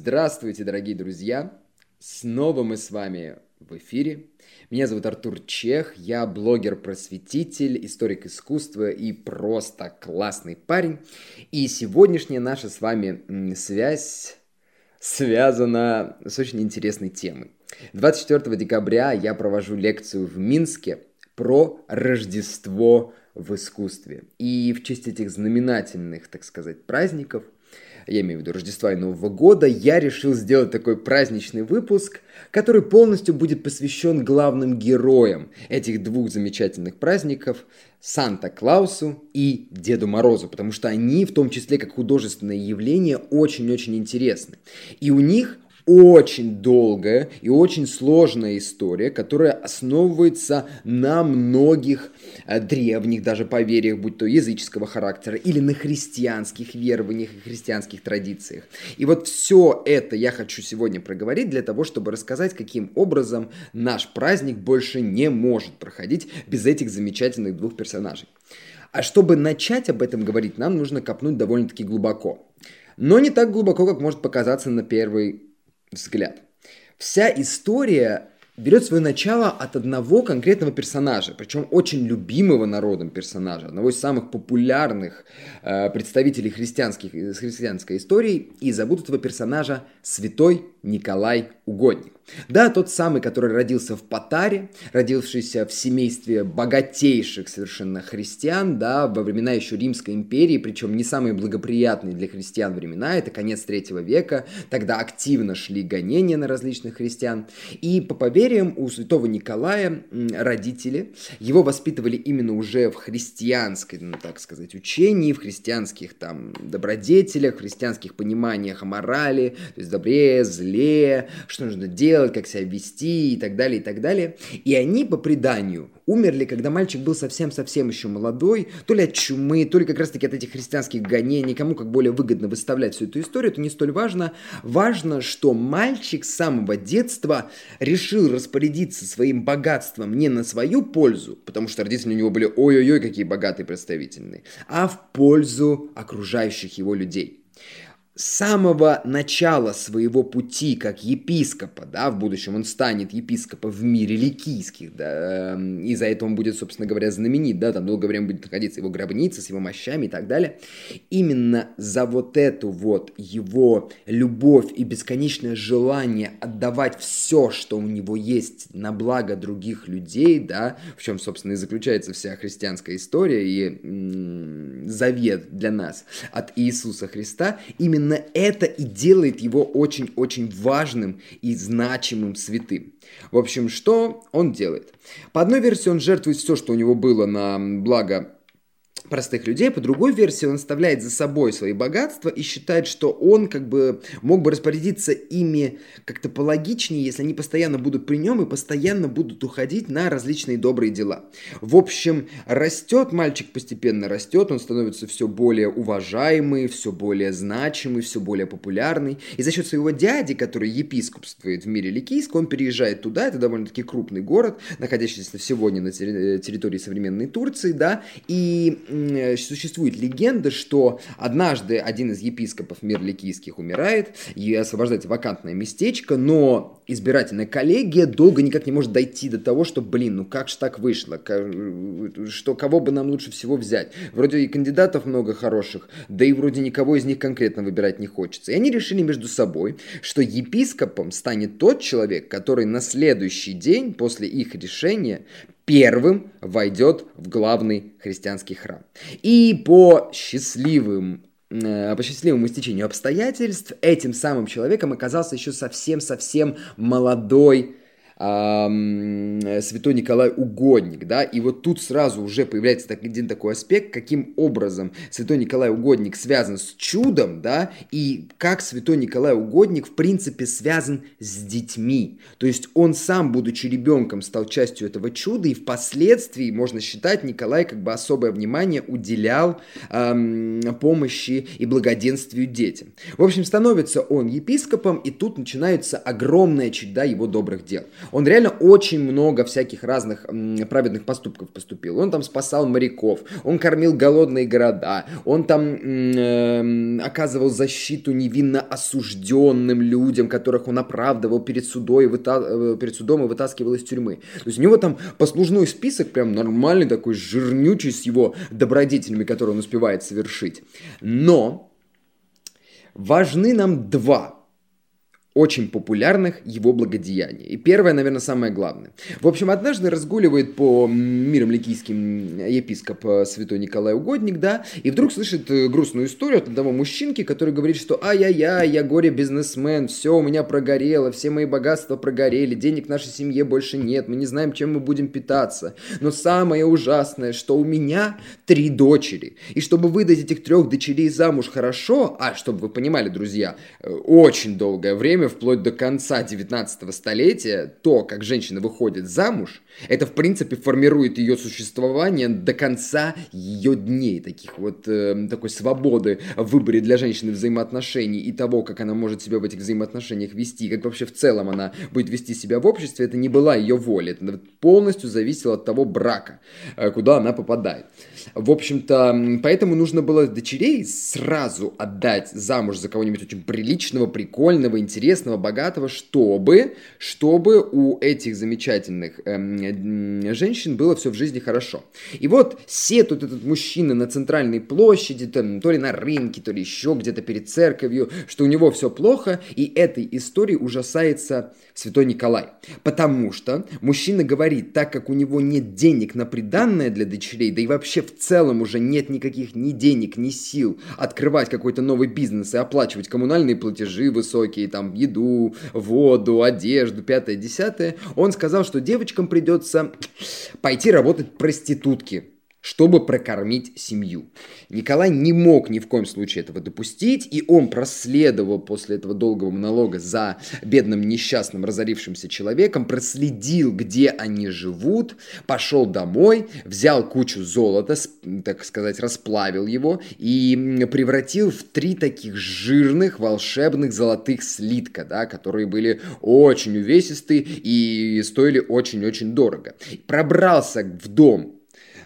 Здравствуйте, дорогие друзья! Снова мы с вами в эфире. Меня зовут Артур Чех, я блогер-просветитель, историк искусства и просто классный парень. И сегодняшняя наша с вами связь связана с очень интересной темой. 24 декабря я провожу лекцию в Минске про Рождество в искусстве. И в честь этих знаменательных, так сказать, праздников – я имею в виду Рождества и Нового года, я решил сделать такой праздничный выпуск, который полностью будет посвящен главным героям этих двух замечательных праздников – Санта-Клаусу и Деду Морозу, потому что они, в том числе как художественное явление, очень-очень интересны. И у них очень долгая и очень сложная история, которая основывается на многих э, древних даже поверьях, будь то языческого характера или на христианских верованиях и христианских традициях. И вот все это я хочу сегодня проговорить для того, чтобы рассказать, каким образом наш праздник больше не может проходить без этих замечательных двух персонажей. А чтобы начать об этом говорить, нам нужно копнуть довольно-таки глубоко. Но не так глубоко, как может показаться на первый взгляд. Вся история берет свое начало от одного конкретного персонажа, причем очень любимого народом персонажа, одного из самых популярных э, представителей христианских, христианской истории, и зовут этого персонажа Святой Николай Угодник. Да, тот самый, который родился в Патаре, родившийся в семействе богатейших совершенно христиан, да, во времена еще Римской империи, причем не самые благоприятные для христиан времена, это конец третьего века, тогда активно шли гонения на различных христиан. И по поверьям у святого Николая родители его воспитывали именно уже в христианской, ну, так сказать, учении, в христианских там добродетелях, в христианских пониманиях о морали, то есть добре, зле, что нужно делать, делать, как себя вести и так далее, и так далее. И они, по преданию, умерли, когда мальчик был совсем-совсем еще молодой, то ли от чумы, то ли как раз-таки от этих христианских гонений, кому как более выгодно выставлять всю эту историю, это не столь важно. Важно, что мальчик с самого детства решил распорядиться своим богатством не на свою пользу, потому что родители у него были ой-ой-ой, какие богатые представительные, а в пользу окружающих его людей с самого начала своего пути как епископа, да, в будущем он станет епископом в мире ликийских, да, эм, и за это он будет, собственно говоря, знаменит, да, там долгое время будет находиться его гробница с его мощами и так далее. Именно за вот эту вот его любовь и бесконечное желание отдавать все, что у него есть на благо других людей, да, в чем, собственно, и заключается вся христианская история и м- завет для нас от Иисуса Христа, именно именно это и делает его очень-очень важным и значимым святым. В общем, что он делает? По одной версии он жертвует все, что у него было на благо простых людей. По другой версии, он оставляет за собой свои богатства и считает, что он как бы мог бы распорядиться ими как-то пологичнее, если они постоянно будут при нем и постоянно будут уходить на различные добрые дела. В общем, растет мальчик постепенно растет, он становится все более уважаемый, все более значимый, все более популярный. И за счет своего дяди, который епископствует в мире Ликийск, он переезжает туда, это довольно-таки крупный город, находящийся сегодня на территории современной Турции, да, и Э, существует легенда, что однажды один из епископов Мирликийских умирает и освобождается вакантное местечко, но избирательная коллегия долго никак не может дойти до того, что, блин, ну как же так вышло, что кого бы нам лучше всего взять? Вроде и кандидатов много хороших, да и вроде никого из них конкретно выбирать не хочется. И они решили между собой, что епископом станет тот человек, который на следующий день после их решения первым войдет в главный христианский храм. И по счастливым э, по счастливому истечению обстоятельств этим самым человеком оказался еще совсем-совсем молодой святой Николай Угодник, да, и вот тут сразу уже появляется так, один такой аспект, каким образом святой Николай Угодник связан с чудом, да, и как святой Николай Угодник в принципе связан с детьми, то есть он сам, будучи ребенком, стал частью этого чуда, и впоследствии, можно считать, Николай как бы особое внимание уделял эм, помощи и благоденствию детям. В общем, становится он епископом, и тут начинается огромная чуда его добрых дел. Он реально очень много всяких разных праведных поступков поступил. Он там спасал моряков, он кормил голодные города, он там э, оказывал защиту невинно осужденным людям, которых он оправдывал перед, судой, выта... Э, перед судом и вытаскивал из тюрьмы. То есть у него там послужной список прям нормальный такой, жирнючий с его добродетелями, которые он успевает совершить. Но важны нам два очень популярных его благодеяний. И первое, наверное, самое главное. В общем, однажды разгуливает по мирам ликийским епископ э, святой Николай Угодник, да, и вдруг слышит э, грустную историю от одного мужчинки, который говорит, что ай-яй-яй, я горе-бизнесмен, все у меня прогорело, все мои богатства прогорели, денег нашей семье больше нет, мы не знаем, чем мы будем питаться. Но самое ужасное, что у меня три дочери. И чтобы выдать этих трех дочерей замуж хорошо, а чтобы вы понимали, друзья, э, очень долгое время вплоть до конца 19 столетия, то, как женщина выходит замуж, это, в принципе, формирует ее существование до конца ее дней, таких вот, э, такой свободы в выборе для женщины взаимоотношений и того, как она может себя в этих взаимоотношениях вести, как вообще в целом она будет вести себя в обществе, это не была ее воля, это полностью зависело от того брака, э, куда она попадает. В общем-то, поэтому нужно было дочерей сразу отдать замуж за кого-нибудь очень приличного, прикольного, интересного, богатого, чтобы, чтобы у этих замечательных э, женщин было все в жизни хорошо. И вот сетует этот мужчина на центральной площади, там, то ли на рынке, то ли еще где-то перед церковью, что у него все плохо, и этой истории ужасается святой Николай. Потому что мужчина говорит, так как у него нет денег на приданное для дочерей, да и вообще в целом уже нет никаких ни денег, ни сил открывать какой-то новый бизнес и оплачивать коммунальные платежи высокие, там, еду, воду, одежду, пятое, десятое, он сказал, что девочкам придется пойти работать проститутки чтобы прокормить семью. Николай не мог ни в коем случае этого допустить, и он проследовал после этого долгого монолога за бедным несчастным разорившимся человеком, проследил, где они живут, пошел домой, взял кучу золота, так сказать, расплавил его и превратил в три таких жирных волшебных золотых слитка, да, которые были очень увесистые и стоили очень-очень дорого. Пробрался в дом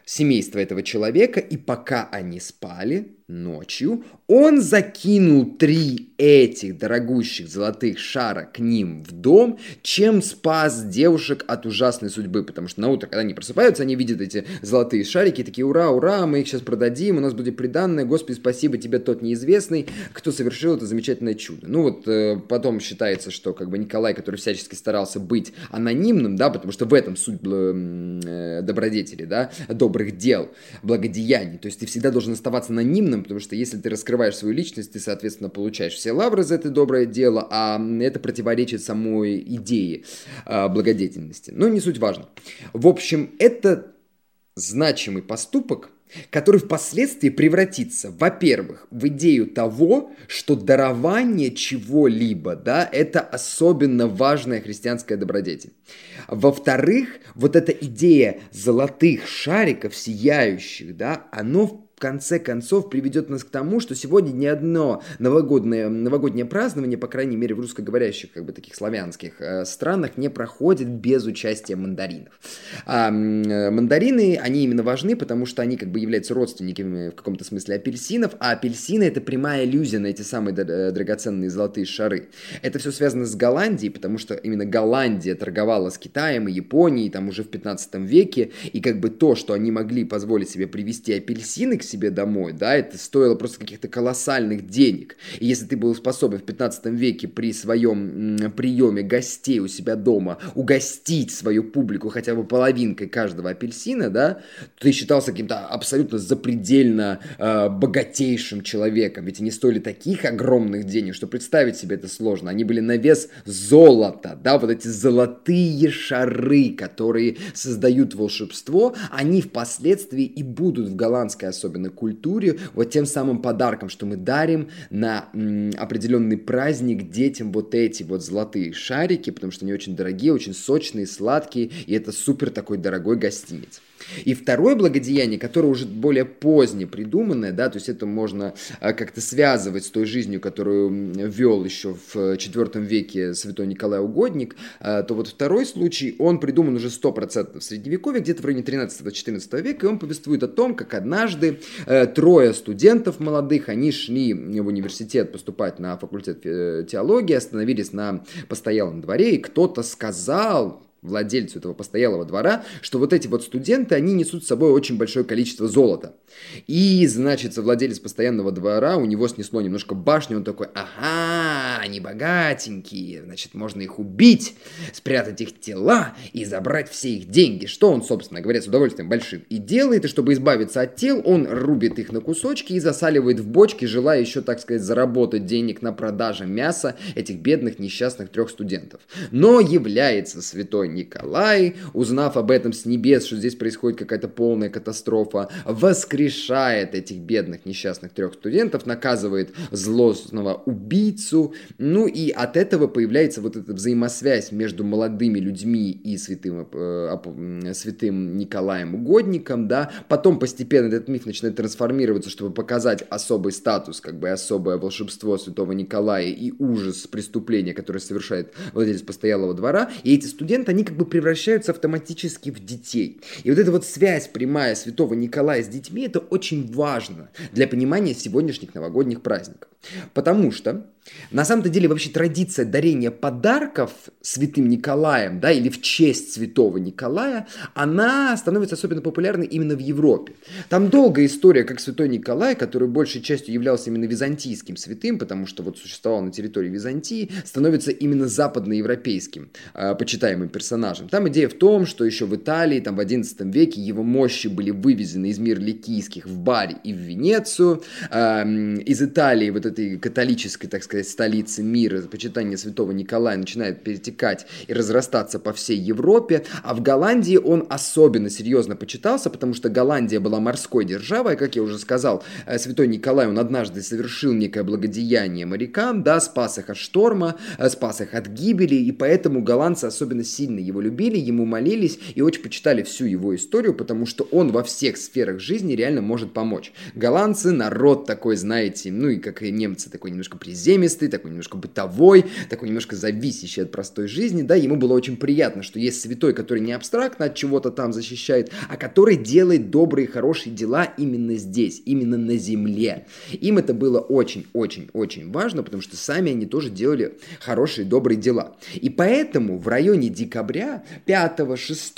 семейства этого человека, и пока они спали, ночью, он закинул три этих дорогущих золотых шара к ним в дом, чем спас девушек от ужасной судьбы, потому что на утро, когда они просыпаются, они видят эти золотые шарики, такие, ура, ура, мы их сейчас продадим, у нас будет приданное, Господи, спасибо тебе, тот неизвестный, кто совершил это замечательное чудо. Ну вот э, потом считается, что как бы Николай, который всячески старался быть анонимным, да, потому что в этом суть э, добродетели, да, добрых дел, благодеяний, то есть ты всегда должен оставаться анонимным, потому что если ты раскрываешь свою личность, ты, соответственно, получаешь все лавры за это доброе дело, а это противоречит самой идее э, благодетельности. Но не суть важно. В общем, это значимый поступок, который впоследствии превратится, во-первых, в идею того, что дарование чего-либо, да, это особенно важная христианская добродетель. Во-вторых, вот эта идея золотых шариков, сияющих, да, оно конце концов приведет нас к тому, что сегодня ни одно новогоднее, новогоднее празднование, по крайней мере в русскоговорящих, как бы таких славянских э, странах, не проходит без участия мандаринов. А, э, мандарины, они именно важны, потому что они как бы являются родственниками в каком-то смысле апельсинов, а апельсины это прямая иллюзия на эти самые э, драгоценные золотые шары. Это все связано с Голландией, потому что именно Голландия торговала с Китаем и Японией там уже в 15 веке, и как бы то, что они могли позволить себе привезти апельсины к себе домой, да, это стоило просто каких-то колоссальных денег. И если ты был способен в 15 веке при своем приеме гостей у себя дома угостить свою публику хотя бы половинкой каждого апельсина, да, то ты считался каким-то абсолютно запредельно э, богатейшим человеком. Ведь они стоили таких огромных денег, что представить себе это сложно. Они были на вес золота, да, вот эти золотые шары, которые создают волшебство, они впоследствии и будут в голландской особенно определенной культуре, вот тем самым подарком, что мы дарим на м, определенный праздник детям вот эти вот золотые шарики, потому что они очень дорогие, очень сочные, сладкие, и это супер такой дорогой гостиниц. И второе благодеяние, которое уже более позднее придуманное, да, то есть это можно а, как-то связывать с той жизнью, которую вел еще в IV веке святой Николай Угодник, а, то вот второй случай, он придуман уже 100% в Средневековье, где-то в районе 13-14 века, и он повествует о том, как однажды э, трое студентов молодых, они шли в университет поступать на факультет э, теологии, остановились на постоялом дворе, и кто-то сказал, владельцу этого постоялого двора, что вот эти вот студенты, они несут с собой очень большое количество золота. И, значит, владелец постоянного двора, у него снесло немножко башню, он такой, ага, они богатенькие, значит, можно их убить, спрятать их тела и забрать все их деньги. Что он, собственно говоря, с удовольствием большим и делает, и чтобы избавиться от тел, он рубит их на кусочки и засаливает в бочки, желая еще, так сказать, заработать денег на продаже мяса этих бедных несчастных трех студентов. Но является святой Николай, узнав об этом с небес, что здесь происходит какая-то полная катастрофа, воскрешает этих бедных несчастных трех студентов, наказывает злостного убийцу, ну и от этого появляется вот эта взаимосвязь между молодыми людьми и святым, э, святым Николаем Угодником, да, потом постепенно этот миф начинает трансформироваться, чтобы показать особый статус, как бы особое волшебство святого Николая и ужас преступления, которое совершает владелец постоялого двора, и эти студенты, они они как бы превращаются автоматически в детей. И вот эта вот связь прямая святого Николая с детьми, это очень важно для понимания сегодняшних новогодних праздников. Потому что на самом-то деле вообще традиция дарения подарков святым Николаем, да, или в честь святого Николая, она становится особенно популярной именно в Европе. Там долгая история, как святой Николай, который большей частью являлся именно византийским святым, потому что вот существовал на территории Византии, становится именно западноевропейским э, почитаемым персонажем. Там идея в том, что еще в Италии, там в XI веке его мощи были вывезены из мира ликийских в Барь и в Венецию. Э, из Италии вот этой католической, так сказать, сказать, столицы мира, почитание святого Николая начинает перетекать и разрастаться по всей Европе, а в Голландии он особенно серьезно почитался, потому что Голландия была морской державой, как я уже сказал, э, святой Николай, он однажды совершил некое благодеяние морякам, да, спас их от шторма, э, спас их от гибели, и поэтому голландцы особенно сильно его любили, ему молились и очень почитали всю его историю, потому что он во всех сферах жизни реально может помочь. Голландцы народ такой, знаете, ну и как и немцы, такой немножко приземистый, приземистый, такой немножко бытовой, такой немножко зависящий от простой жизни, да, ему было очень приятно, что есть святой, который не абстрактно от чего-то там защищает, а который делает добрые, хорошие дела именно здесь, именно на земле. Им это было очень-очень-очень важно, потому что сами они тоже делали хорошие, добрые дела. И поэтому в районе декабря 5, 6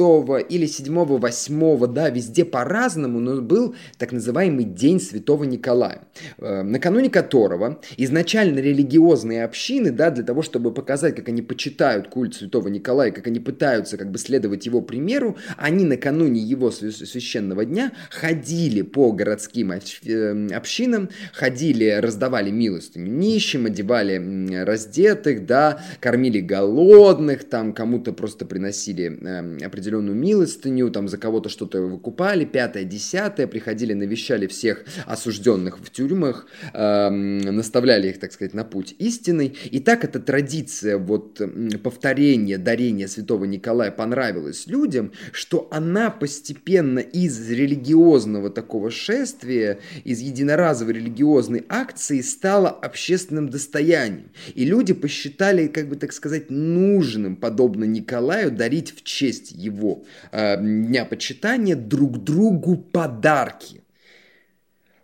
или 7, 8, да, везде по-разному, но был так называемый День Святого Николая, э, накануне которого изначально религиозные общины, да, для того, чтобы показать, как они почитают культ святого Николая, как они пытаются как бы следовать его примеру, они накануне его священного дня ходили по городским э, общинам, ходили, раздавали милостыню нищим, одевали раздетых, да, кормили голодных, там кому-то просто приносили э, определенную милостыню, там за кого-то что-то выкупали, пятое, десятое, приходили, навещали всех осужденных в тюрьмах, э, наставляли их, так сказать, на путь истинный. И так эта традиция вот повторения, дарения святого Николая понравилась людям, что она постепенно из религиозного такого шествия, из единоразовой религиозной акции стала общественным достоянием. И люди посчитали, как бы так сказать, нужным, подобно Николаю, дарить в честь его э, дня почитания друг другу подарки.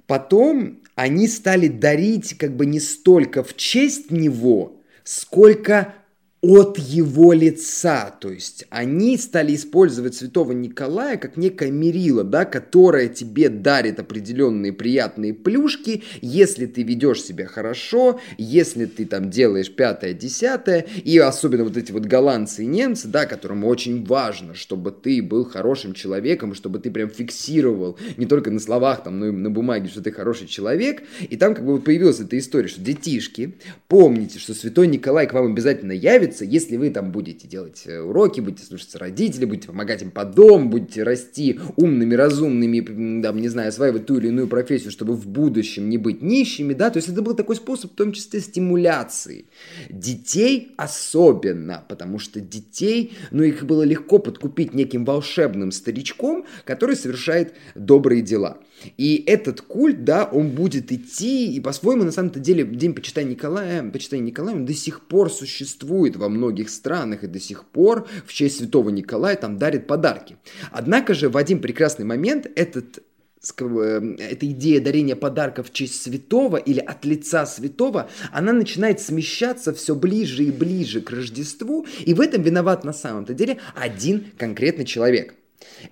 Потом они стали дарить как бы не столько в честь него, сколько от его лица. То есть они стали использовать святого Николая как некое мерило, да, которое тебе дарит определенные приятные плюшки, если ты ведешь себя хорошо, если ты там делаешь пятое, десятое, и особенно вот эти вот голландцы и немцы, да, которым очень важно, чтобы ты был хорошим человеком, чтобы ты прям фиксировал не только на словах, там, но и на бумаге, что ты хороший человек. И там как бы вот появилась эта история, что детишки, помните, что святой Николай к вам обязательно явится, нравится, если вы там будете делать э, уроки, будете слушаться родителей, будете помогать им по дому, будете расти умными, разумными, там, не знаю, осваивать ту или иную профессию, чтобы в будущем не быть нищими, да, то есть это был такой способ, в том числе, стимуляции. Детей особенно, потому что детей, ну, их было легко подкупить неким волшебным старичком, который совершает добрые дела. И этот культ, да, он будет идти, и по-своему, на самом-то деле, День Почитания Николая, Почитания Николая, он до сих пор существует во многих странах, и до сих пор в честь Святого Николая там дарят подарки. Однако же в один прекрасный момент этот э, эта идея дарения подарков в честь святого или от лица святого, она начинает смещаться все ближе и ближе к Рождеству, и в этом виноват на самом-то деле один конкретный человек.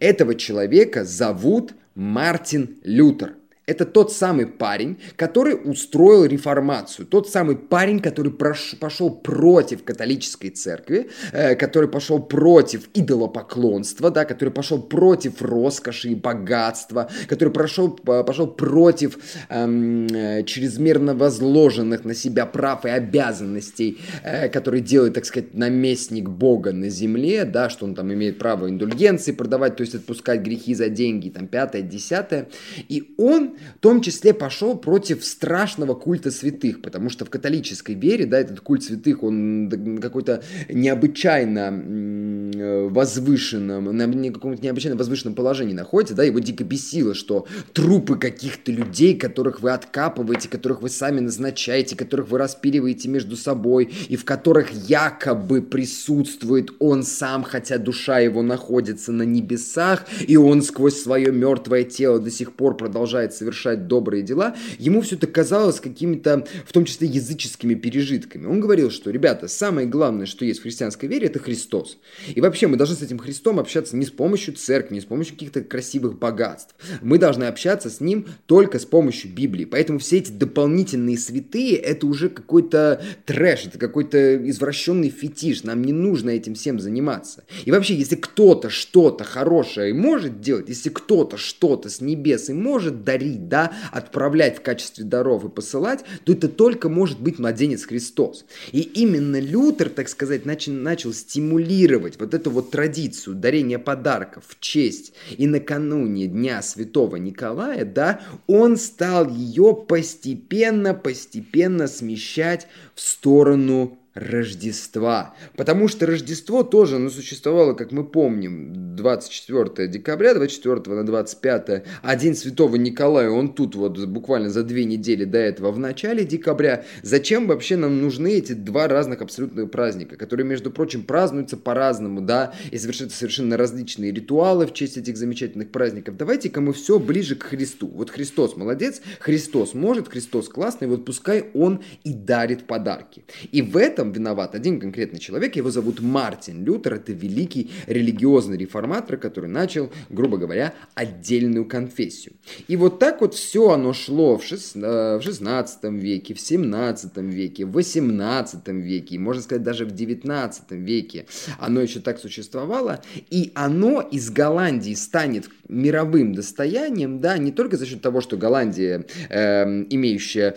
Этого человека зовут Мартин Лютер. Это тот самый парень, который устроил реформацию, тот самый парень, который прош, пошел против католической церкви, э, который пошел против идолопоклонства, да, который пошел против роскоши и богатства, который прошел, пошел против эм, э, чрезмерно возложенных на себя прав и обязанностей, э, которые делает, так сказать, наместник Бога на земле, да, что он там имеет право индульгенции продавать, то есть отпускать грехи за деньги, там, пятое, десятое. И он в том числе пошел против страшного культа святых, потому что в католической вере, да, этот культ святых, он какой-то необычайно э, возвышенном, на каком-то необычайно возвышенном положении находится, да, его дико бесило, что трупы каких-то людей, которых вы откапываете, которых вы сами назначаете, которых вы распиливаете между собой, и в которых якобы присутствует он сам, хотя душа его находится на небесах, и он сквозь свое мертвое тело до сих пор продолжает совершать совершать добрые дела, ему все это казалось какими-то, в том числе языческими пережитками. Он говорил, что, ребята, самое главное, что есть в христианской вере, это Христос. И вообще мы должны с этим Христом общаться не с помощью церкви, не с помощью каких-то красивых богатств. Мы должны общаться с Ним только с помощью Библии. Поэтому все эти дополнительные святые, это уже какой-то трэш, это какой-то извращенный фетиш. Нам не нужно этим всем заниматься. И вообще, если кто-то что-то хорошее может делать, если кто-то что-то с небес и может дарить, просить, да, отправлять в качестве даров и посылать, то это только может быть младенец Христос. И именно Лютер, так сказать, начал, начал стимулировать вот эту вот традицию дарения подарков в честь и накануне Дня Святого Николая, да, он стал ее постепенно, постепенно смещать в сторону Рождества. Потому что Рождество тоже, оно существовало, как мы помним, 24 декабря, 24 на 25, а День Святого Николая, он тут вот буквально за две недели до этого, в начале декабря. Зачем вообще нам нужны эти два разных абсолютно праздника, которые, между прочим, празднуются по-разному, да, и совершаются совершенно различные ритуалы в честь этих замечательных праздников. Давайте-ка мы все ближе к Христу. Вот Христос молодец, Христос может, Христос классный, вот пускай Он и дарит подарки. И в этом этом виноват один конкретный человек, его зовут Мартин Лютер, это великий религиозный реформатор, который начал, грубо говоря, отдельную конфессию. И вот так вот все оно шло в, шест... Э, в 16 веке, в 17 веке, в 18 веке, можно сказать даже в 19 веке оно еще так существовало, и оно из Голландии станет мировым достоянием, да, не только за счет того, что Голландия, э, имеющая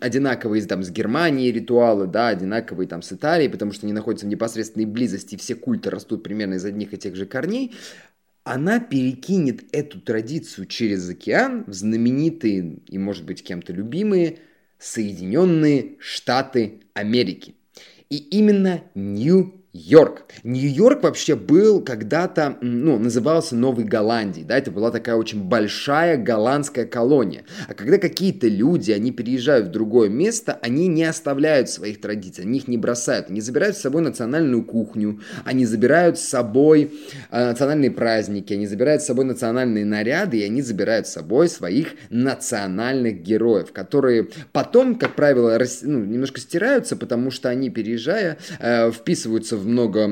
одинаковые там с Германией ритуалы, да, одинаковые одинаковые там с Италией, потому что они находятся в непосредственной близости, все культы растут примерно из одних и тех же корней, она перекинет эту традицию через океан в знаменитые и, может быть, кем-то любимые Соединенные Штаты Америки. И именно Нью Йорк. Нью-Йорк вообще был когда-то, ну, назывался Новой Голландией, да, это была такая очень большая голландская колония. А когда какие-то люди, они переезжают в другое место, они не оставляют своих традиций, они их не бросают, они забирают с собой национальную кухню, они забирают с собой э, национальные праздники, они забирают с собой национальные наряды, и они забирают с собой своих национальных героев, которые потом, как правило, рас, ну, немножко стираются, потому что они, переезжая, э, вписываются много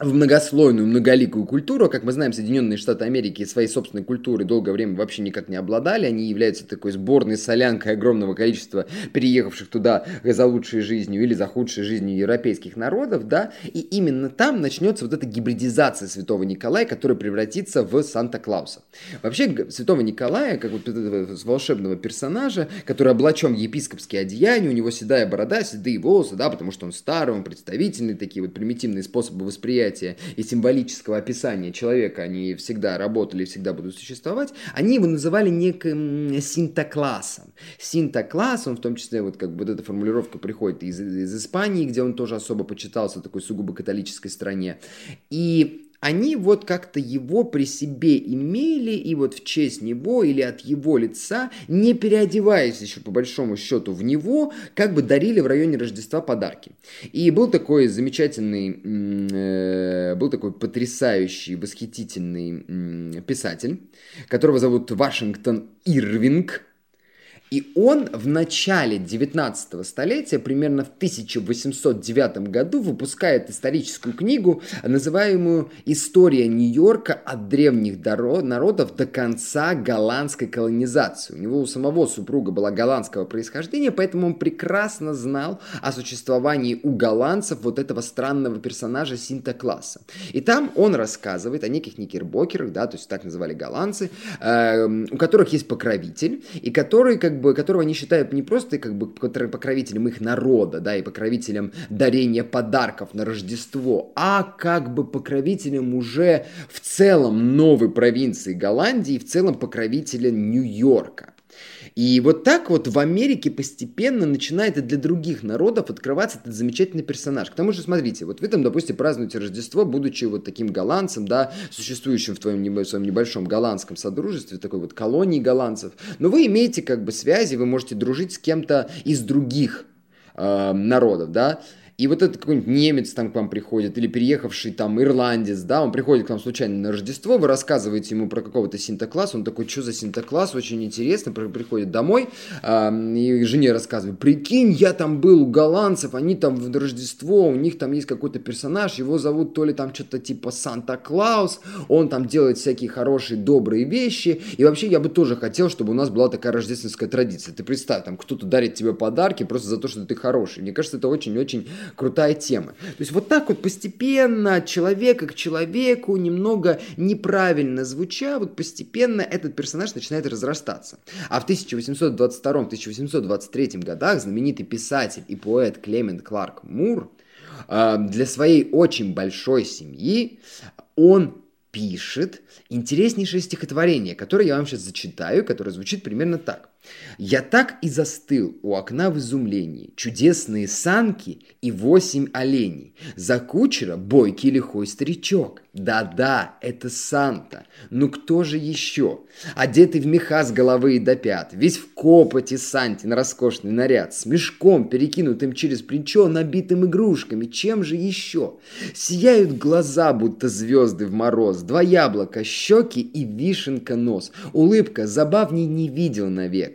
в многослойную, многоликую культуру. Как мы знаем, Соединенные Штаты Америки своей собственной культурой долгое время вообще никак не обладали. Они являются такой сборной солянкой огромного количества переехавших туда за лучшей жизнью или за худшей жизнью европейских народов, да, и именно там начнется вот эта гибридизация Святого Николая, которая превратится в Санта-Клауса. Вообще, Святого Николая, как вот этого волшебного персонажа, который облачен в епископские одеяния, у него седая борода, седые волосы, да, потому что он старый, он представительный, такие вот примитивные способы восприятия восприятия и символического описания человека, они всегда работали всегда будут существовать, они его называли неким синтоклассом. Синтокласс, он в том числе, вот как бы вот эта формулировка приходит из, из Испании, где он тоже особо почитался, такой сугубо католической стране. И они вот как-то его при себе имели, и вот в честь него или от его лица, не переодеваясь еще по большому счету в него, как бы дарили в районе Рождества подарки. И был такой замечательный, э, был такой потрясающий, восхитительный э, писатель, которого зовут Вашингтон Ирвинг, и он в начале 19 столетия, примерно в 1809 году, выпускает историческую книгу, называемую «История Нью-Йорка от древних народов до конца голландской колонизации». У него у самого супруга была голландского происхождения, поэтому он прекрасно знал о существовании у голландцев вот этого странного персонажа Синта-класса. И там он рассказывает о неких никербокерах, да, то есть так называли голландцы, э, у которых есть покровитель, и который бы, которого они считают не просто как бы покровителем их народа, да, и покровителем дарения подарков на Рождество, а как бы покровителем уже в целом новой провинции Голландии, в целом покровителем Нью-Йорка. И вот так вот в Америке постепенно начинает и для других народов открываться этот замечательный персонаж. К тому же, смотрите, вот вы там, допустим, празднуете Рождество, будучи вот таким голландцем, да, существующим в твоем, своем небольшом голландском содружестве, такой вот колонии голландцев, но вы имеете как бы связи, вы можете дружить с кем-то из других э, народов, да, и вот этот какой-нибудь немец там к вам приходит, или переехавший там ирландец, да, он приходит к вам случайно на Рождество, вы рассказываете ему про какого-то синтокласс, он такой, что за синтокласс, очень интересно, приходит домой, э, и жене рассказывает, прикинь, я там был у голландцев, они там в Рождество, у них там есть какой-то персонаж, его зовут то ли там что-то типа Санта-Клаус, он там делает всякие хорошие, добрые вещи, и вообще я бы тоже хотел, чтобы у нас была такая рождественская традиция. Ты представь, там кто-то дарит тебе подарки просто за то, что ты хороший. Мне кажется, это очень-очень крутая тема. То есть вот так вот постепенно от человека к человеку, немного неправильно звуча, вот постепенно этот персонаж начинает разрастаться. А в 1822-1823 годах знаменитый писатель и поэт Клемент Кларк Мур э, для своей очень большой семьи он пишет интереснейшее стихотворение, которое я вам сейчас зачитаю, которое звучит примерно так. Я так и застыл у окна в изумлении. Чудесные санки и восемь оленей. За кучера бойкий лихой старичок. Да-да, это Санта. Ну кто же еще? Одетый в меха с головы и до пят. Весь в копоти Сантин роскошный наряд. С мешком, перекинутым через плечо, набитым игрушками. Чем же еще? Сияют глаза, будто звезды в мороз. Два яблока, щеки и вишенка нос. Улыбка забавней не видел навек.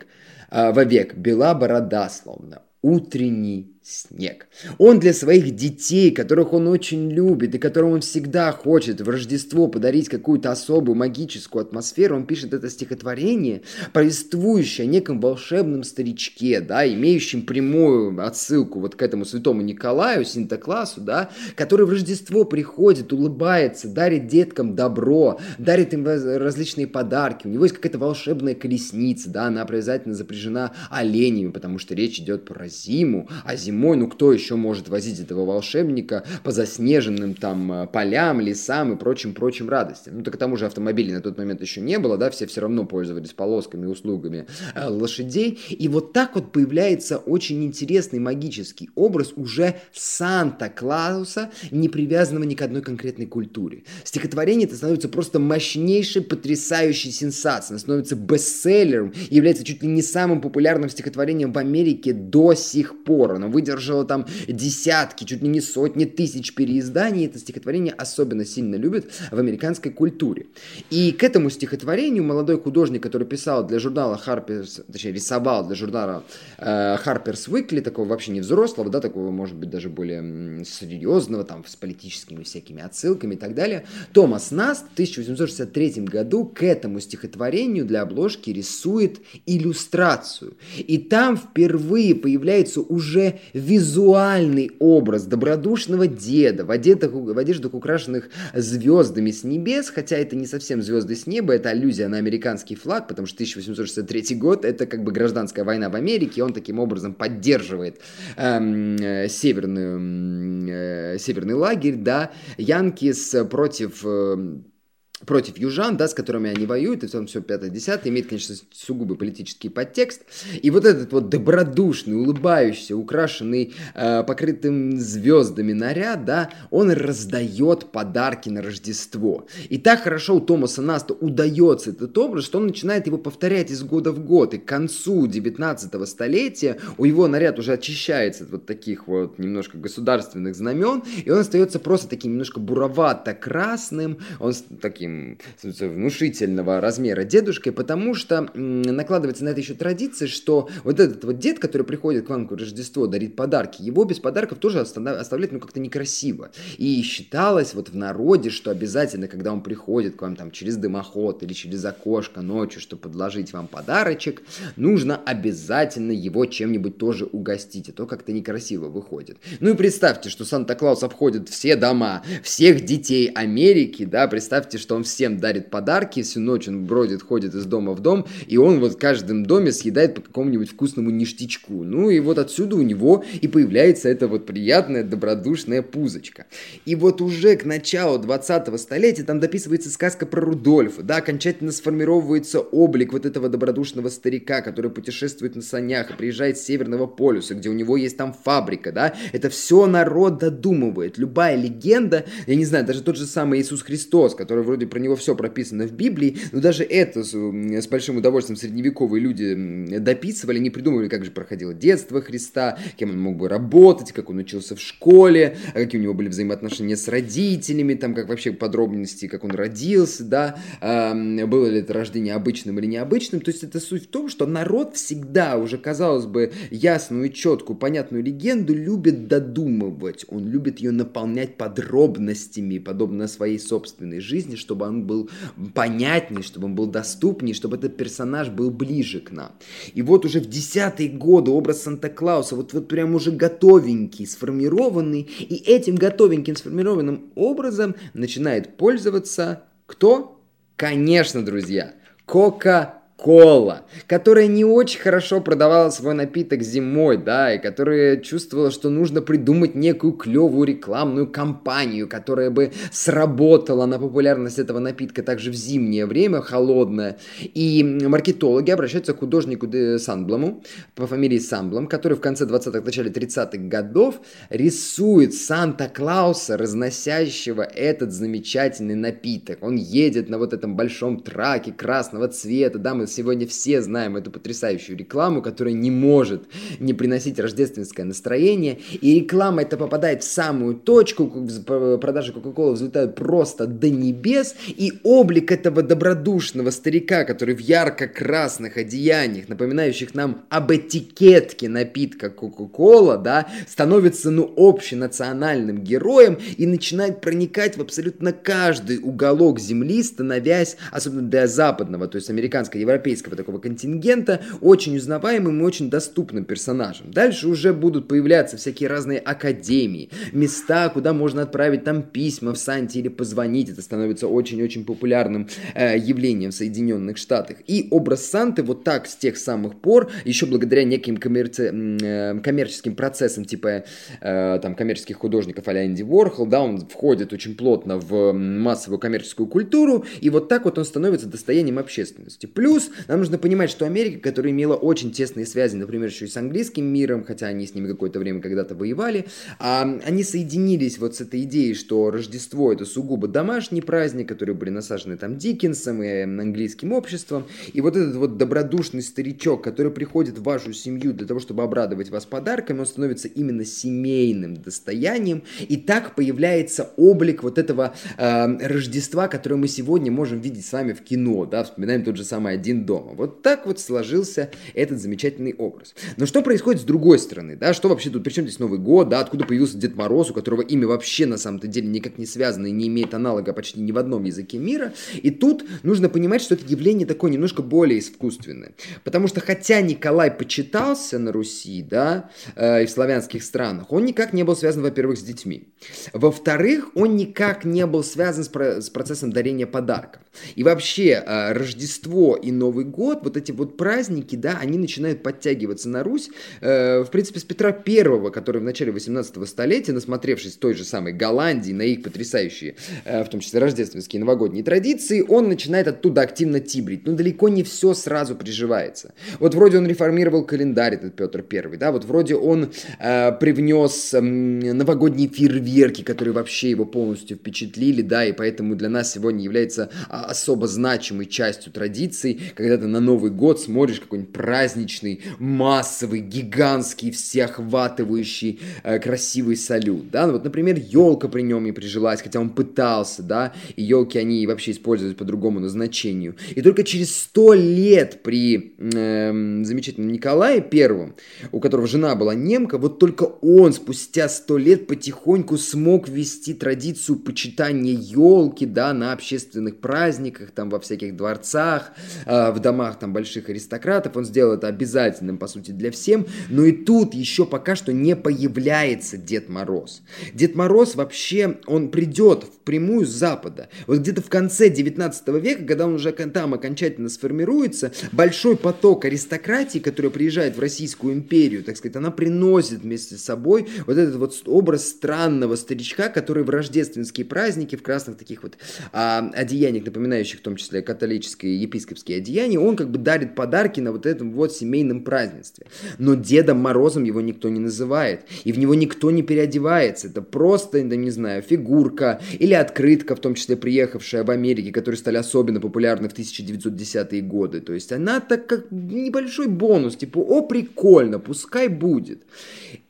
А, вовек бела борода словно. Утренний снег. Он для своих детей, которых он очень любит и которым он всегда хочет в Рождество подарить какую-то особую магическую атмосферу, он пишет это стихотворение, повествующее о неком волшебном старичке, да, имеющем прямую отсылку вот к этому святому Николаю, Синтоклассу, да, который в Рождество приходит, улыбается, дарит деткам добро, дарит им различные подарки. У него есть какая-то волшебная колесница, да, она обязательно запряжена оленями, потому что речь идет про зиму, а зима зимой, ну кто еще может возить этого волшебника по заснеженным там э, полям, лесам и прочим-прочим радостям. Ну так к тому же автомобилей на тот момент еще не было, да, все все равно пользовались полосками, услугами э, лошадей. И вот так вот появляется очень интересный магический образ уже Санта-Клауса, не привязанного ни к одной конкретной культуре. Стихотворение это становится просто мощнейшей, потрясающей сенсацией, оно становится бестселлером, является чуть ли не самым популярным стихотворением в Америке до сих пор. Оно выйдет выдержало там десятки, чуть ли не сотни тысяч переизданий. Это стихотворение особенно сильно любят в американской культуре. И к этому стихотворению молодой художник, который писал для журнала Harper's, точнее, рисовал для журнала э, Harper's Weekly, такого вообще не взрослого, да, такого, может быть, даже более серьезного, там, с политическими всякими отсылками и так далее, Томас Наст в 1863 году к этому стихотворению для обложки рисует иллюстрацию. И там впервые появляется уже визуальный образ добродушного деда в, одетых, в одеждах, украшенных звездами с небес, хотя это не совсем звезды с неба, это аллюзия на американский флаг, потому что 1863 год это как бы гражданская война в Америке, и он таким образом поддерживает эм, э, северную, э, северный лагерь, да, Янкис против э, против южан, да, с которыми они воюют, и в том все 5-10, имеет, конечно, сугубый политический подтекст. И вот этот вот добродушный, улыбающийся, украшенный, э, покрытым звездами наряд, да, он раздает подарки на Рождество. И так хорошо у Томаса Наста удается этот образ, что он начинает его повторять из года в год. И к концу 19 столетия у его наряд уже очищается от вот таких вот немножко государственных знамен, и он остается просто таким немножко буровато-красным, он таким таким внушительного размера дедушкой, потому что накладывается на это еще традиция, что вот этот вот дед, который приходит к вам к Рождеству, дарит подарки, его без подарков тоже оставлять ну как-то некрасиво. И считалось вот в народе, что обязательно, когда он приходит к вам там через дымоход или через окошко ночью, чтобы подложить вам подарочек, нужно обязательно его чем-нибудь тоже угостить, а то как-то некрасиво выходит. Ну и представьте, что Санта-Клаус обходит все дома, всех детей Америки, да, представьте, что он всем дарит подарки, всю ночь он бродит, ходит из дома в дом, и он вот в каждом доме съедает по какому-нибудь вкусному ништячку. Ну и вот отсюда у него и появляется эта вот приятная, добродушная пузочка. И вот уже к началу 20-го столетия там дописывается сказка про Рудольфа, да, окончательно сформировывается облик вот этого добродушного старика, который путешествует на санях и приезжает с Северного полюса, где у него есть там фабрика, да, это все народ додумывает. Любая легенда, я не знаю, даже тот же самый Иисус Христос, который вроде вроде про него все прописано в Библии, но даже это с, с большим удовольствием средневековые люди дописывали, не придумывали, как же проходило детство Христа, кем он мог бы работать, как он учился в школе, а какие у него были взаимоотношения с родителями, там, как вообще подробности, как он родился, да, э, было ли это рождение обычным или необычным. То есть это суть в том, что народ всегда уже, казалось бы, ясную, четкую, понятную легенду любит додумывать, он любит ее наполнять подробностями, подобно своей собственной жизни, чтобы он был понятнее, чтобы он был доступнее, чтобы этот персонаж был ближе к нам. И вот уже в десятые годы образ Санта-Клауса вот, вот прям уже готовенький, сформированный, и этим готовеньким сформированным образом начинает пользоваться кто? Конечно, друзья, Кока кола, которая не очень хорошо продавала свой напиток зимой, да, и которая чувствовала, что нужно придумать некую клевую рекламную кампанию, которая бы сработала на популярность этого напитка также в зимнее время, холодное. И маркетологи обращаются к художнику Санблому по фамилии Санблом, который в конце 20-х, начале 30-х годов рисует Санта-Клауса, разносящего этот замечательный напиток. Он едет на вот этом большом траке красного цвета, да, сегодня все знаем эту потрясающую рекламу, которая не может не приносить рождественское настроение. И реклама это попадает в самую точку, продажи Кока-Колы взлетают просто до небес. И облик этого добродушного старика, который в ярко-красных одеяниях, напоминающих нам об этикетке напитка Кока-Кола, да, становится, ну, общенациональным героем и начинает проникать в абсолютно каждый уголок земли, становясь, особенно для западного, то есть американского, европейского такого контингента, очень узнаваемым и очень доступным персонажем. Дальше уже будут появляться всякие разные академии, места, куда можно отправить там письма в Санте или позвонить. Это становится очень-очень популярным э, явлением в Соединенных Штатах. И образ Санты вот так с тех самых пор, еще благодаря неким коммерци... э, коммерческим процессам, типа э, там коммерческих художников а-ля Энди Уорхол, да, он входит очень плотно в массовую коммерческую культуру, и вот так вот он становится достоянием общественности. Плюс Нам нужно понимать, что Америка, которая имела очень тесные связи, например, еще и с английским миром, хотя они с ними какое-то время когда-то воевали, а, они соединились вот с этой идеей, что Рождество это сугубо домашний праздник, которые были насажены там Диккенсом и английским обществом, и вот этот вот добродушный старичок, который приходит в вашу семью для того, чтобы обрадовать вас подарками, он становится именно семейным достоянием, и так появляется облик вот этого э, Рождества, которое мы сегодня можем видеть с вами в кино, да, вспоминаем тот же самый «Один дома». Вот так вот сложился этот замечательный образ. Но что происходит с другой стороны, да, что вообще тут, причем здесь Новый год, да, откуда появился Дед Мороз, у которого имя вообще на самом-то деле никак не связано и не имеет аналога почти ни в одном языке мира, и тут нужно понимать, что это явление такое немножко более искусственное, потому что хотя Николай почитался на Руси, да, э, и в славянских странах, он никак не был связан, во-первых, с детьми, во-вторых, он никак не был связан с, про- с процессом дарения подарков, и вообще э, Рождество и Новый год, вот эти вот праздники, да, они начинают подтягиваться на Русь, э, в принципе, с Петра Первого, который в начале 18 столетия, насмотревшись той же самой Голландии на их потрясающие, э, в том числе рождественские новогодние традиции, он начинает оттуда активно тибрить. Но далеко не все сразу приживается. Вот вроде он реформировал календарь, этот Петр Первый, да, вот вроде он э, привнес э, новогодние фейерверки, которые вообще его полностью впечатлили, да, и поэтому для нас сегодня является а, особо значимой частью традиций, когда ты на Новый год смотришь какой-нибудь праздничный, массовый, гигантский, всеохватывающий, э, красивый салют, да, ну, вот, например, елка при нем и прижилась, хотя он пытался, да, и елки они вообще используют по другому назначению. И только через сто лет при э, замечательном Николае Первом, у которого жена была немка, вот только он спустя сто лет потихоньку смог ввести традицию почитания елки, да, на общественных праздниках, там, во всяких дворцах, э, в домах там больших аристократов, он сделал это обязательным, по сути, для всем, но и тут еще пока что не появляется Дед Мороз. Дед Мороз вообще, он придет впрямую с Запада. Вот где-то в конце 19 века, когда он уже там окончательно сформируется, большой поток аристократии, которая приезжает в Российскую империю, так сказать, она приносит вместе с собой вот этот вот образ странного старичка, который в рождественские праздники, в красных таких вот а, одеяниях, напоминающих в том числе католические епископские одеяния, он как бы дарит подарки на вот этом вот семейном празднестве. Но Дедом Морозом его никто не называет, и в него никто не переодевается. Это просто, да не знаю, фигурка или открытка, в том числе приехавшая в Америке, которые стали особенно популярны в 1910-е годы. То есть она так как небольшой бонус, типа, о, прикольно, пускай будет.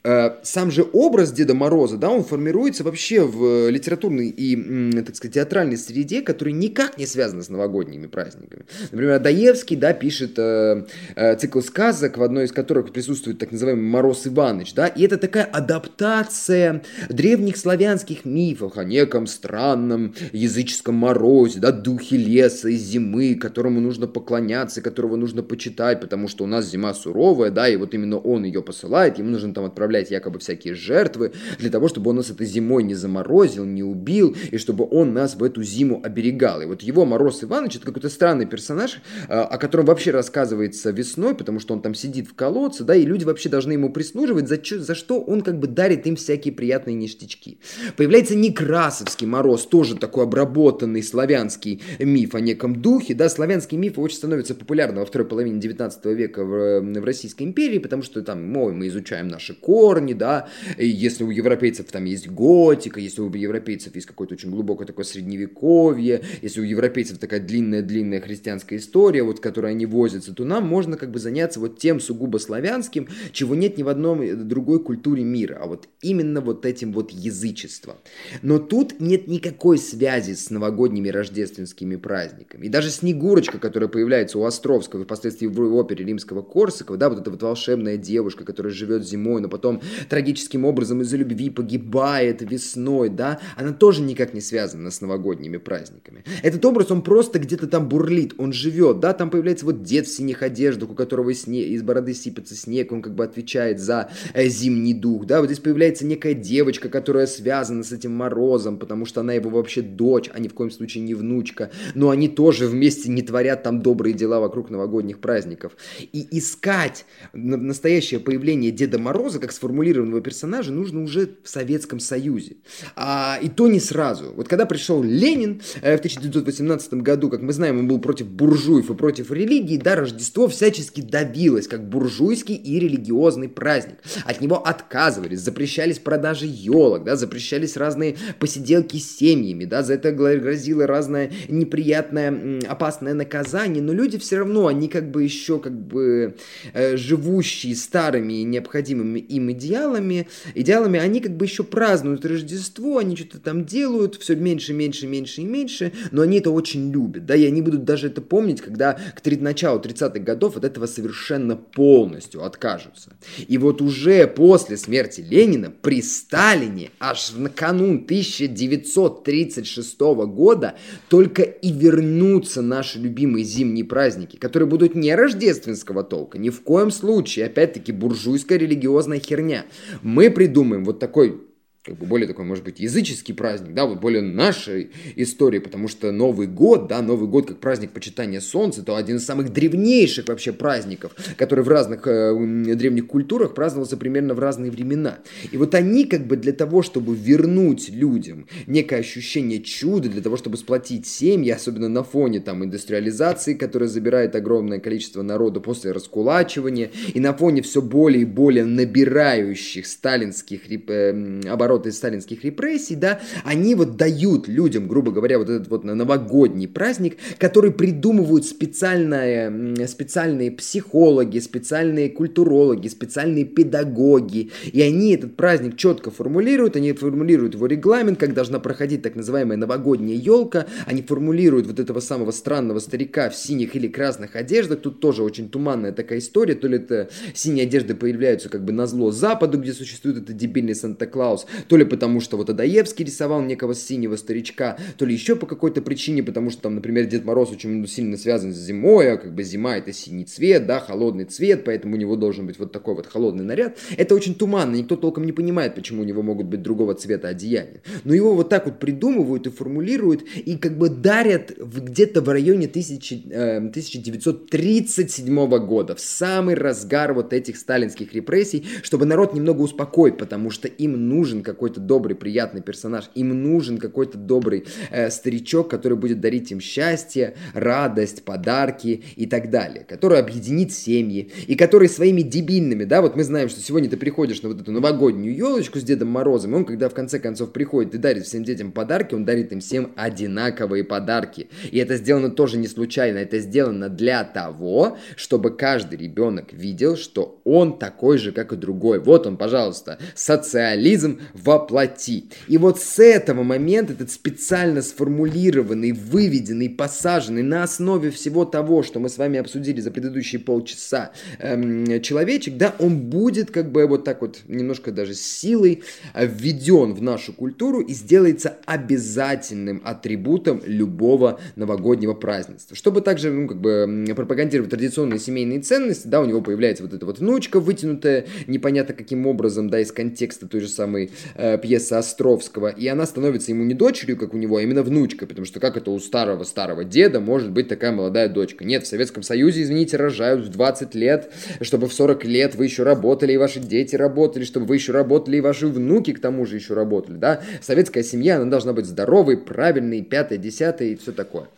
Э, сам же образ Деда Мороза, да, он формируется вообще в литературной и, так сказать, театральной среде, которая никак не связана с новогодними праздниками. Например, Доевский, да, пишет э, э, цикл сказок, в одной из которых присутствует так называемый Мороз Иваныч, да, и это такая адаптация древних славянских мифов о неком странном языческом морозе, да, духе леса и зимы, которому нужно поклоняться, которого нужно почитать, потому что у нас зима суровая, да, и вот именно он ее посылает, ему нужно там отправлять якобы всякие жертвы для того, чтобы он нас этой зимой не заморозил, не убил, и чтобы он нас в эту зиму оберегал. И вот его Мороз Иванович, это какой-то странный персонаж, а, о котором вообще рассказывается весной, потому что он там сидит в колодце, да, и люди вообще должны ему прислуживать, за, за что он как бы дарит им всякие приятные ништячки. Появляется Некрасовский Мороз, тоже такой обработанный славянский миф о неком духе, да, славянский миф очень становится популярным во второй половине 19 века в, в Российской империи, потому что там, мол, мы изучаем наши корни, да, если у европейцев там есть готика, если у европейцев есть какое-то очень глубокое такое средневековье, если у европейцев такая длинная-длинная христианская история, вот, которой они возятся, то нам можно как бы заняться вот тем сугубо славянским, чего нет ни в одном другой культуре мира, а вот именно вот этим вот язычеством. Но тут нет никакой связи с новогодними рождественскими праздниками. И даже Снегурочка, которая появляется у Островского, впоследствии в опере римского Корсакова, да, вот эта вот волшебная девушка, которая живет зимой, но потом трагическим образом из-за любви погибает весной, да, она тоже никак не связана с новогодними праздниками. Этот образ, он просто где-то там бурлит, он живет, да, там появляется вот дед в синих одеждах, у которого сне, из бороды сыпется снег, он как бы отвечает за э, зимний дух, да, вот здесь появляется некая девочка, которая связана с этим морозом, потому что она его вообще дочь, а ни в коем случае не внучка, но они тоже вместе не творят там добрые дела вокруг новогодних праздников. И искать настоящее появление Деда Мороза как сформулированного персонажа нужно уже в Советском Союзе. А, и то не сразу. Вот когда пришел Ленин э, в 1918 году, как мы знаем, он был против буржуев и против религии, да, Рождество всячески давилось, как буржуйский и религиозный праздник. От него отказывались, запрещались продажи елок, да, запрещались разные посиделки с семьями, да, за это грозило разное неприятное, опасное наказание, но люди все равно, они как бы еще как бы э, живущие старыми необходимыми им идеалами, идеалами, они как бы еще празднуют Рождество, они что-то там делают, все меньше, меньше, меньше и меньше, но они это очень любят, да, и они будут даже это помнить, когда к началу 30-х годов от этого совершенно полностью откажутся. И вот уже после смерти Ленина при Сталине аж в канун 1936 года только и вернутся наши любимые зимние праздники, которые будут не рождественского толка, ни в коем случае, опять-таки, буржуйская религиозная херня. Мы придумаем вот такой как бы более такой, может быть, языческий праздник, да, вот более нашей истории, потому что Новый год, да, Новый год как праздник почитания Солнца, это один из самых древнейших вообще праздников, который в разных э, древних культурах праздновался примерно в разные времена. И вот они как бы для того, чтобы вернуть людям некое ощущение чуда, для того, чтобы сплотить семьи, особенно на фоне там индустриализации, которая забирает огромное количество народа после раскулачивания, и на фоне все более и более набирающих сталинских э, обороты сталинских репрессий, да, они вот дают людям, грубо говоря, вот этот вот новогодний праздник, который придумывают специальные, специальные психологи, специальные культурологи, специальные педагоги, и они этот праздник четко формулируют, они формулируют его регламент, как должна проходить так называемая новогодняя елка, они формулируют вот этого самого странного старика в синих или красных одеждах, тут тоже очень туманная такая история, то ли это синие одежды появляются как бы на зло Западу, где существует этот дебильный Санта-Клаус, то ли потому, что вот Адаевский рисовал некого синего старичка, то ли еще по какой-то причине, потому что там, например, Дед Мороз очень сильно связан с зимой, а как бы зима это синий цвет, да, холодный цвет, поэтому у него должен быть вот такой вот холодный наряд. Это очень туманно, никто толком не понимает, почему у него могут быть другого цвета одеяния. Но его вот так вот придумывают и формулируют, и как бы дарят где-то в районе 1000, э, 1937 года, в самый разгар вот этих сталинских репрессий, чтобы народ немного успокоить, потому что им нужен как какой-то добрый, приятный персонаж. Им нужен какой-то добрый э, старичок, который будет дарить им счастье, радость, подарки и так далее. Который объединит семьи. И который своими дебильными, да, вот мы знаем, что сегодня ты приходишь на вот эту новогоднюю елочку с Дедом Морозом, и он, когда в конце концов приходит и дарит всем детям подарки, он дарит им всем одинаковые подарки. И это сделано тоже не случайно, это сделано для того, чтобы каждый ребенок видел, что он такой же, как и другой. Вот он, пожалуйста, социализм воплоти. И вот с этого момента этот специально сформулированный, выведенный, посаженный на основе всего того, что мы с вами обсудили за предыдущие полчаса эм, человечек, да, он будет как бы вот так вот немножко даже с силой э, введен в нашу культуру и сделается обязательным атрибутом любого новогоднего празднества. Чтобы также, ну, как бы пропагандировать традиционные семейные ценности, да, у него появляется вот эта вот внучка вытянутая, непонятно каким образом, да, из контекста той же самой э, пьеса Островского, и она становится ему не дочерью, как у него, а именно внучкой, потому что как это у старого-старого деда может быть такая молодая дочка? Нет, в Советском Союзе, извините, рожают в 20 лет, чтобы в 40 лет вы еще работали, и ваши дети работали, чтобы вы еще работали, и ваши внуки к тому же еще работали, да? Советская семья, она должна быть здоровой, правильной, пятая, десятая и все такое.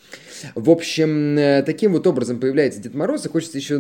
В общем, э, таким вот образом появляется Дед Мороз, и хочется еще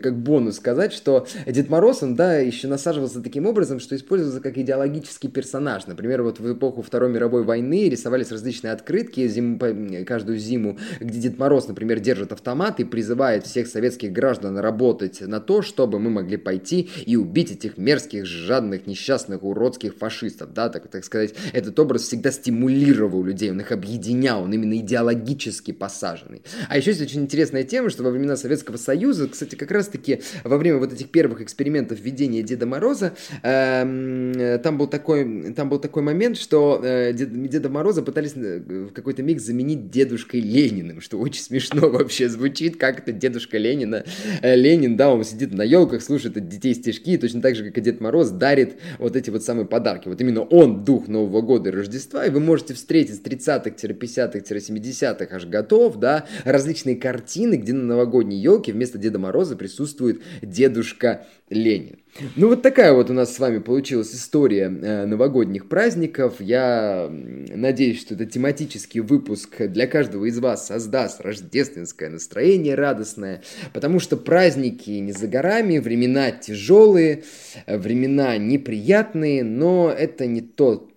как бонус сказать, что Дед Мороз, он, да, еще насаживался таким образом, что использовался как идеологический персонаж. Например, вот в эпоху Второй мировой войны рисовались различные открытки зиму, каждую зиму, где Дед Мороз, например, держит автомат и призывает всех советских граждан работать на то, чтобы мы могли пойти и убить этих мерзких, жадных, несчастных, уродских фашистов, да, так, так сказать. Этот образ всегда стимулировал людей, он их объединял, он именно идеологически по посаженный. А еще есть очень интересная тема, что во времена Советского Союза, кстати, как раз-таки во время вот этих первых экспериментов введения Деда Мороза, э, там, был такой, там был такой момент, что э, Деда Мороза пытались э, в какой-то миг заменить дедушкой Лениным, что очень смешно вообще звучит, как это дедушка Ленина. Э, Ленин, да, он сидит на елках, слушает от детей стишки, точно так же, как и Дед Мороз, дарит вот эти вот самые подарки. Вот именно он дух Нового года и Рождества, и вы можете встретить с 30-х-50-х-70-х аж готов цветов, да, различные картины, где на новогодней елке вместо Деда Мороза присутствует Дедушка Ленин. Ну вот такая вот у нас с вами получилась история э, новогодних праздников. Я надеюсь, что это тематический выпуск для каждого из вас создаст рождественское настроение радостное, потому что праздники не за горами, времена тяжелые, э, времена неприятные, но это не тот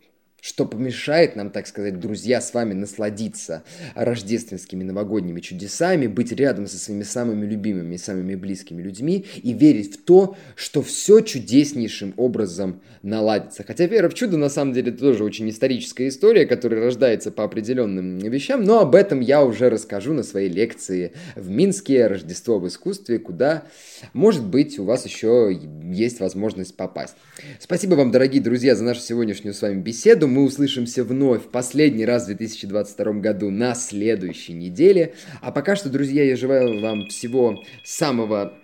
что помешает нам, так сказать, друзья, с вами насладиться рождественскими новогодними чудесами, быть рядом со своими самыми любимыми самыми близкими людьми и верить в то, что все чудеснейшим образом наладится. Хотя вера в чудо, на самом деле, тоже очень историческая история, которая рождается по определенным вещам, но об этом я уже расскажу на своей лекции в Минске «Рождество в искусстве», куда, может быть, у вас еще есть возможность попасть. Спасибо вам, дорогие друзья, за нашу сегодняшнюю с вами беседу мы услышимся вновь последний раз в 2022 году на следующей неделе. А пока что, друзья, я желаю вам всего самого,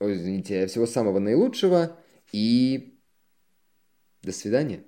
ой, извините, всего самого наилучшего и до свидания.